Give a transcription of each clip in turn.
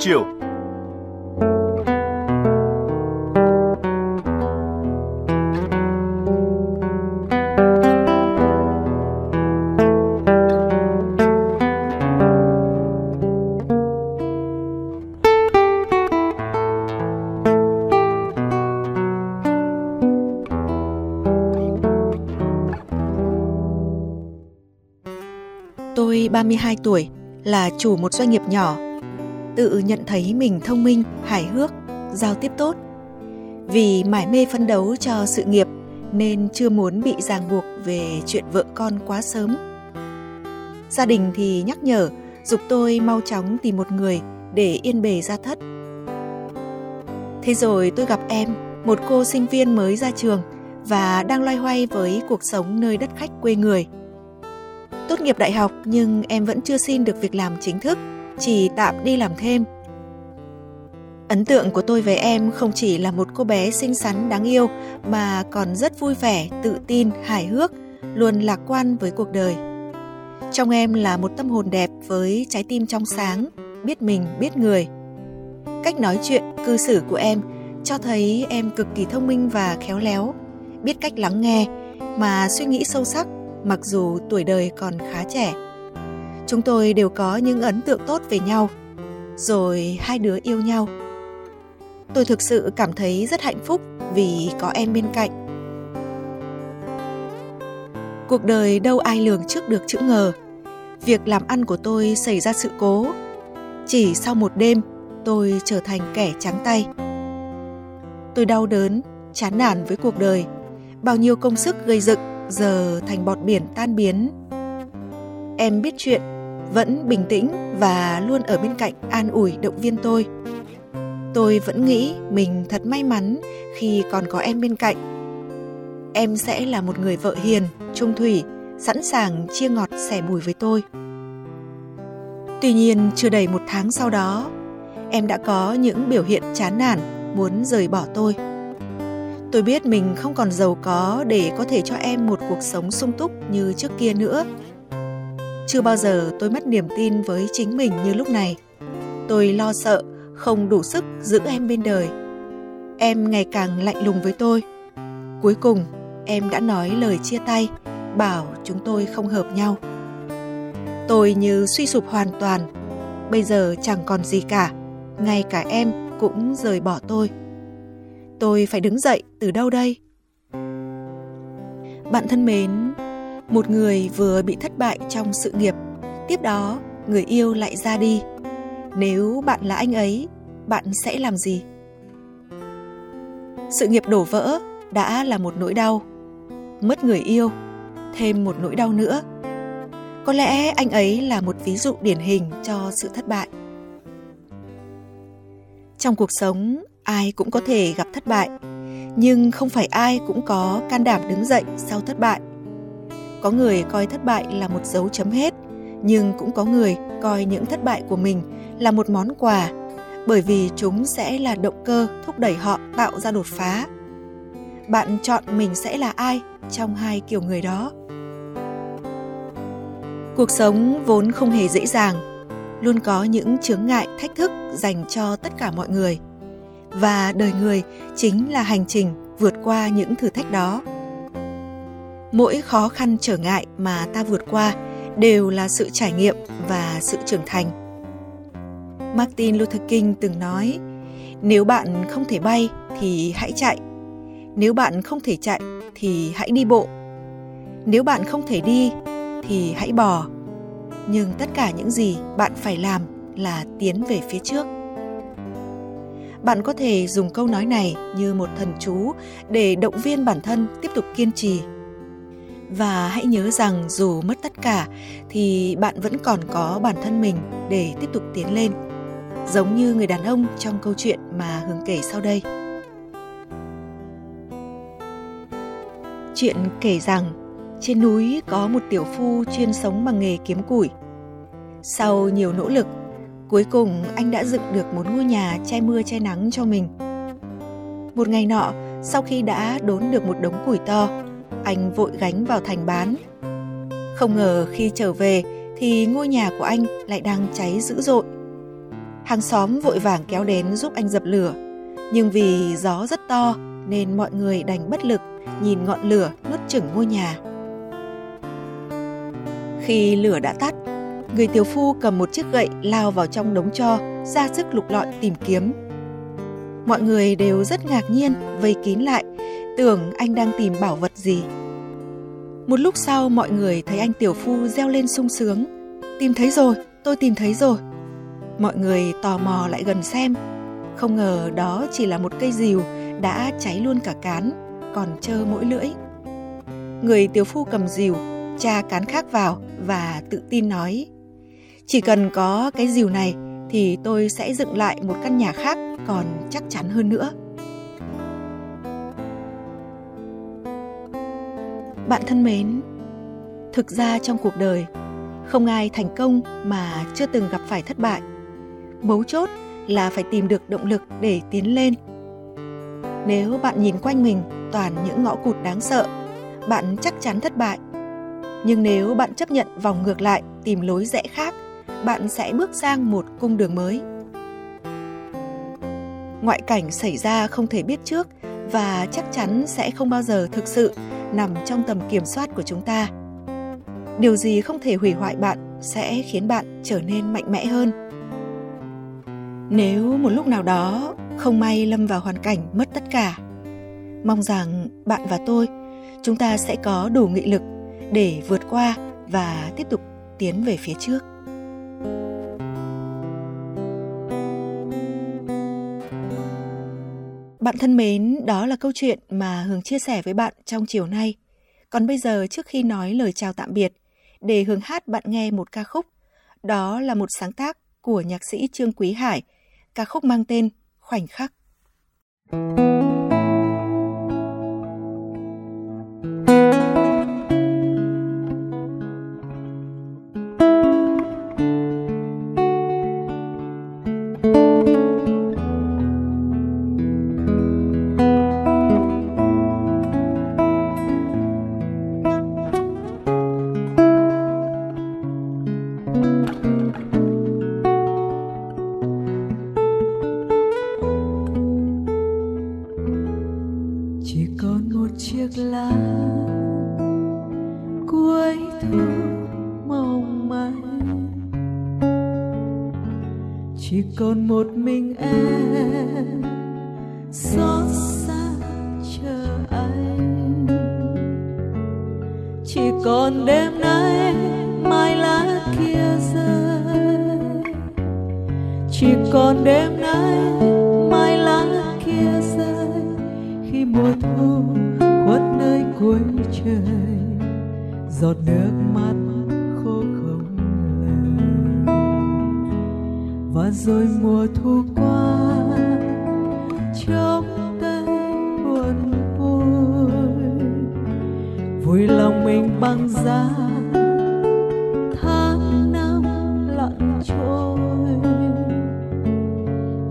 chiều. Tôi 32 tuổi, là chủ một doanh nghiệp nhỏ. Tự nhận thấy mình thông minh, hài hước, giao tiếp tốt. Vì mải mê phấn đấu cho sự nghiệp nên chưa muốn bị ràng buộc về chuyện vợ con quá sớm. Gia đình thì nhắc nhở, dục tôi mau chóng tìm một người để yên bề gia thất. Thế rồi tôi gặp em, một cô sinh viên mới ra trường và đang loay hoay với cuộc sống nơi đất khách quê người – Tốt nghiệp đại học nhưng em vẫn chưa xin được việc làm chính thức, chỉ tạm đi làm thêm. Ấn tượng của tôi về em không chỉ là một cô bé xinh xắn đáng yêu mà còn rất vui vẻ, tự tin, hài hước, luôn lạc quan với cuộc đời. Trong em là một tâm hồn đẹp với trái tim trong sáng, biết mình, biết người. Cách nói chuyện, cư xử của em cho thấy em cực kỳ thông minh và khéo léo, biết cách lắng nghe mà suy nghĩ sâu sắc mặc dù tuổi đời còn khá trẻ. Chúng tôi đều có những ấn tượng tốt về nhau, rồi hai đứa yêu nhau. Tôi thực sự cảm thấy rất hạnh phúc vì có em bên cạnh. Cuộc đời đâu ai lường trước được chữ ngờ. Việc làm ăn của tôi xảy ra sự cố. Chỉ sau một đêm, tôi trở thành kẻ trắng tay. Tôi đau đớn, chán nản với cuộc đời. Bao nhiêu công sức gây dựng giờ thành bọt biển tan biến. Em biết chuyện, vẫn bình tĩnh và luôn ở bên cạnh an ủi động viên tôi. Tôi vẫn nghĩ mình thật may mắn khi còn có em bên cạnh. Em sẽ là một người vợ hiền, trung thủy, sẵn sàng chia ngọt sẻ bùi với tôi. Tuy nhiên, chưa đầy một tháng sau đó, em đã có những biểu hiện chán nản, muốn rời bỏ tôi. Tôi biết mình không còn giàu có để có thể cho em một cuộc sống sung túc như trước kia nữa. Chưa bao giờ tôi mất niềm tin với chính mình như lúc này. Tôi lo sợ không đủ sức giữ em bên đời. Em ngày càng lạnh lùng với tôi. Cuối cùng, em đã nói lời chia tay, bảo chúng tôi không hợp nhau. Tôi như suy sụp hoàn toàn. Bây giờ chẳng còn gì cả, ngay cả em cũng rời bỏ tôi tôi phải đứng dậy từ đâu đây bạn thân mến một người vừa bị thất bại trong sự nghiệp, tiếp đó người yêu lại ra đi. Nếu bạn là anh ấy, bạn sẽ làm gì? Sự nghiệp đổ vỡ đã là một nỗi đau, mất người yêu, thêm một nỗi đau nữa. Có lẽ anh ấy là một ví dụ điển hình cho sự thất bại. Trong cuộc sống, ai cũng có thể gặp thất bại, nhưng không phải ai cũng có can đảm đứng dậy sau thất bại có người coi thất bại là một dấu chấm hết, nhưng cũng có người coi những thất bại của mình là một món quà, bởi vì chúng sẽ là động cơ thúc đẩy họ tạo ra đột phá. Bạn chọn mình sẽ là ai trong hai kiểu người đó? Cuộc sống vốn không hề dễ dàng, luôn có những chướng ngại thách thức dành cho tất cả mọi người. Và đời người chính là hành trình vượt qua những thử thách đó mỗi khó khăn trở ngại mà ta vượt qua đều là sự trải nghiệm và sự trưởng thành. Martin luther king từng nói, nếu bạn không thể bay thì hãy chạy. Nếu bạn không thể chạy thì hãy đi bộ. Nếu bạn không thể đi thì hãy bò. Nhưng tất cả những gì bạn phải làm là tiến về phía trước. Bạn có thể dùng câu nói này như một thần chú để động viên bản thân tiếp tục kiên trì và hãy nhớ rằng dù mất tất cả thì bạn vẫn còn có bản thân mình để tiếp tục tiến lên. Giống như người đàn ông trong câu chuyện mà hương kể sau đây. Chuyện kể rằng trên núi có một tiểu phu chuyên sống bằng nghề kiếm củi. Sau nhiều nỗ lực Cuối cùng anh đã dựng được một ngôi nhà che mưa che nắng cho mình. Một ngày nọ, sau khi đã đốn được một đống củi to, anh vội gánh vào thành bán. Không ngờ khi trở về thì ngôi nhà của anh lại đang cháy dữ dội. Hàng xóm vội vàng kéo đến giúp anh dập lửa, nhưng vì gió rất to nên mọi người đành bất lực nhìn ngọn lửa nuốt chửng ngôi nhà. Khi lửa đã tắt, người tiểu phu cầm một chiếc gậy lao vào trong đống cho, ra sức lục lọi tìm kiếm. Mọi người đều rất ngạc nhiên, vây kín lại, tưởng anh đang tìm bảo vật gì. Một lúc sau mọi người thấy anh tiểu phu reo lên sung sướng. Tìm thấy rồi, tôi tìm thấy rồi. Mọi người tò mò lại gần xem. Không ngờ đó chỉ là một cây rìu đã cháy luôn cả cán, còn trơ mỗi lưỡi. Người tiểu phu cầm rìu, tra cán khác vào và tự tin nói Chỉ cần có cái rìu này thì tôi sẽ dựng lại một căn nhà khác còn chắc chắn hơn nữa. Bạn thân mến, thực ra trong cuộc đời không ai thành công mà chưa từng gặp phải thất bại. Mấu chốt là phải tìm được động lực để tiến lên. Nếu bạn nhìn quanh mình toàn những ngõ cụt đáng sợ, bạn chắc chắn thất bại. Nhưng nếu bạn chấp nhận vòng ngược lại, tìm lối rẽ khác, bạn sẽ bước sang một cung đường mới. Ngoại cảnh xảy ra không thể biết trước và chắc chắn sẽ không bao giờ thực sự nằm trong tầm kiểm soát của chúng ta. Điều gì không thể hủy hoại bạn sẽ khiến bạn trở nên mạnh mẽ hơn. Nếu một lúc nào đó không may lâm vào hoàn cảnh mất tất cả, mong rằng bạn và tôi, chúng ta sẽ có đủ nghị lực để vượt qua và tiếp tục tiến về phía trước. Bạn thân mến, đó là câu chuyện mà Hường chia sẻ với bạn trong chiều nay. Còn bây giờ trước khi nói lời chào tạm biệt, để Hường hát bạn nghe một ca khúc. Đó là một sáng tác của nhạc sĩ Trương Quý Hải, ca khúc mang tên Khoảnh khắc. Thank you chỉ còn một mình em. Xót xa chờ anh. Chỉ còn đêm nay mai lá kia rơi. Chỉ còn đêm nay mai lá kia rơi. Khi mùa thu khuất nơi cuối trời, giọt nước mắt và rồi mùa thu qua, trong tay buồn vui. Vui lòng mình băng giá, tháng năm lặn trôi.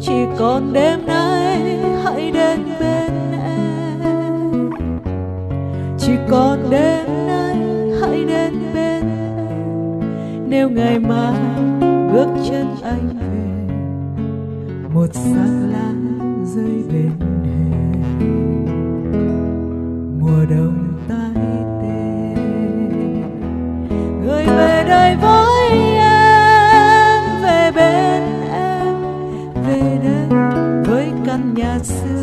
Chỉ còn đêm nay, hãy đến bên em. Chỉ còn đêm nay, hãy đến bên em. Nếu ngày mai bước chân anh một xác lá rơi bên hè mùa đông tái tê. Người về đây với em, về bên em, về đây với căn nhà xưa.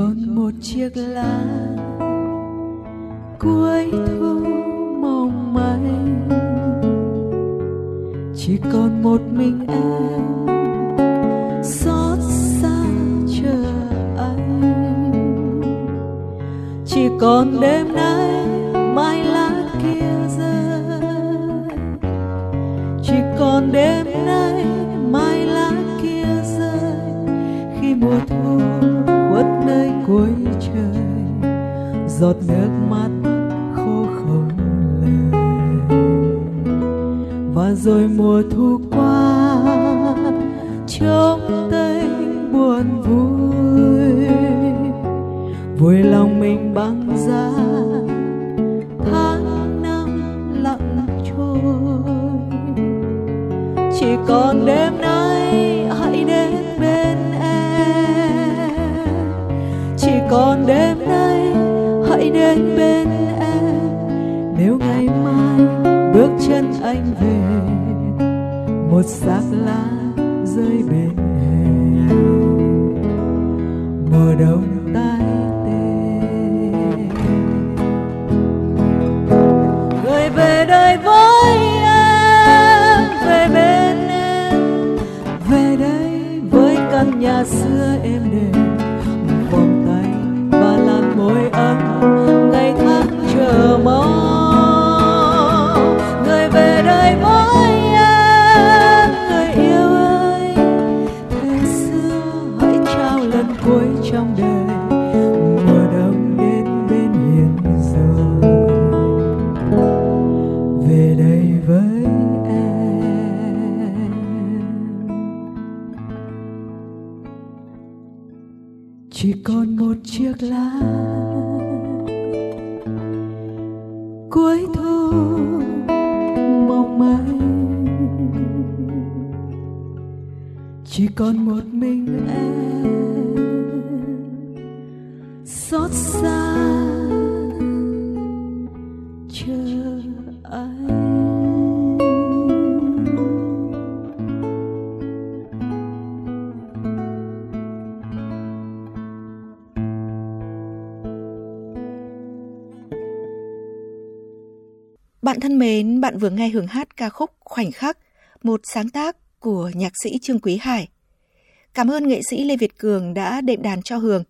Còn một chiếc lá cuối thu mong manh. Chỉ còn một mình em xót xa chờ anh. Chỉ còn đêm nay mai lá kia rơi. Chỉ còn đêm nay mai lá kia rơi khi mùa thu khuất nơi cuối trời, giọt nước mắt khô không lời và rồi mùa thu qua trong tay buồn vui. Vui lòng mình băng giá, tháng năm lặng trôi. Chỉ còn đêm nay một xác lá rơi bên hè mùa đông ta. Cuối thu mong manh. Chỉ còn một mình em xót xa. Bạn thân mến, bạn vừa nghe hưởng hát ca khúc Khoảnh khắc, một sáng tác của nhạc sĩ Trương Quý Hải. Cảm ơn nghệ sĩ Lê Việt Cường đã đệm đàn cho Hường.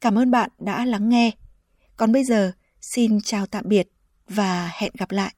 Cảm ơn bạn đã lắng nghe. Còn bây giờ, xin chào tạm biệt và hẹn gặp lại.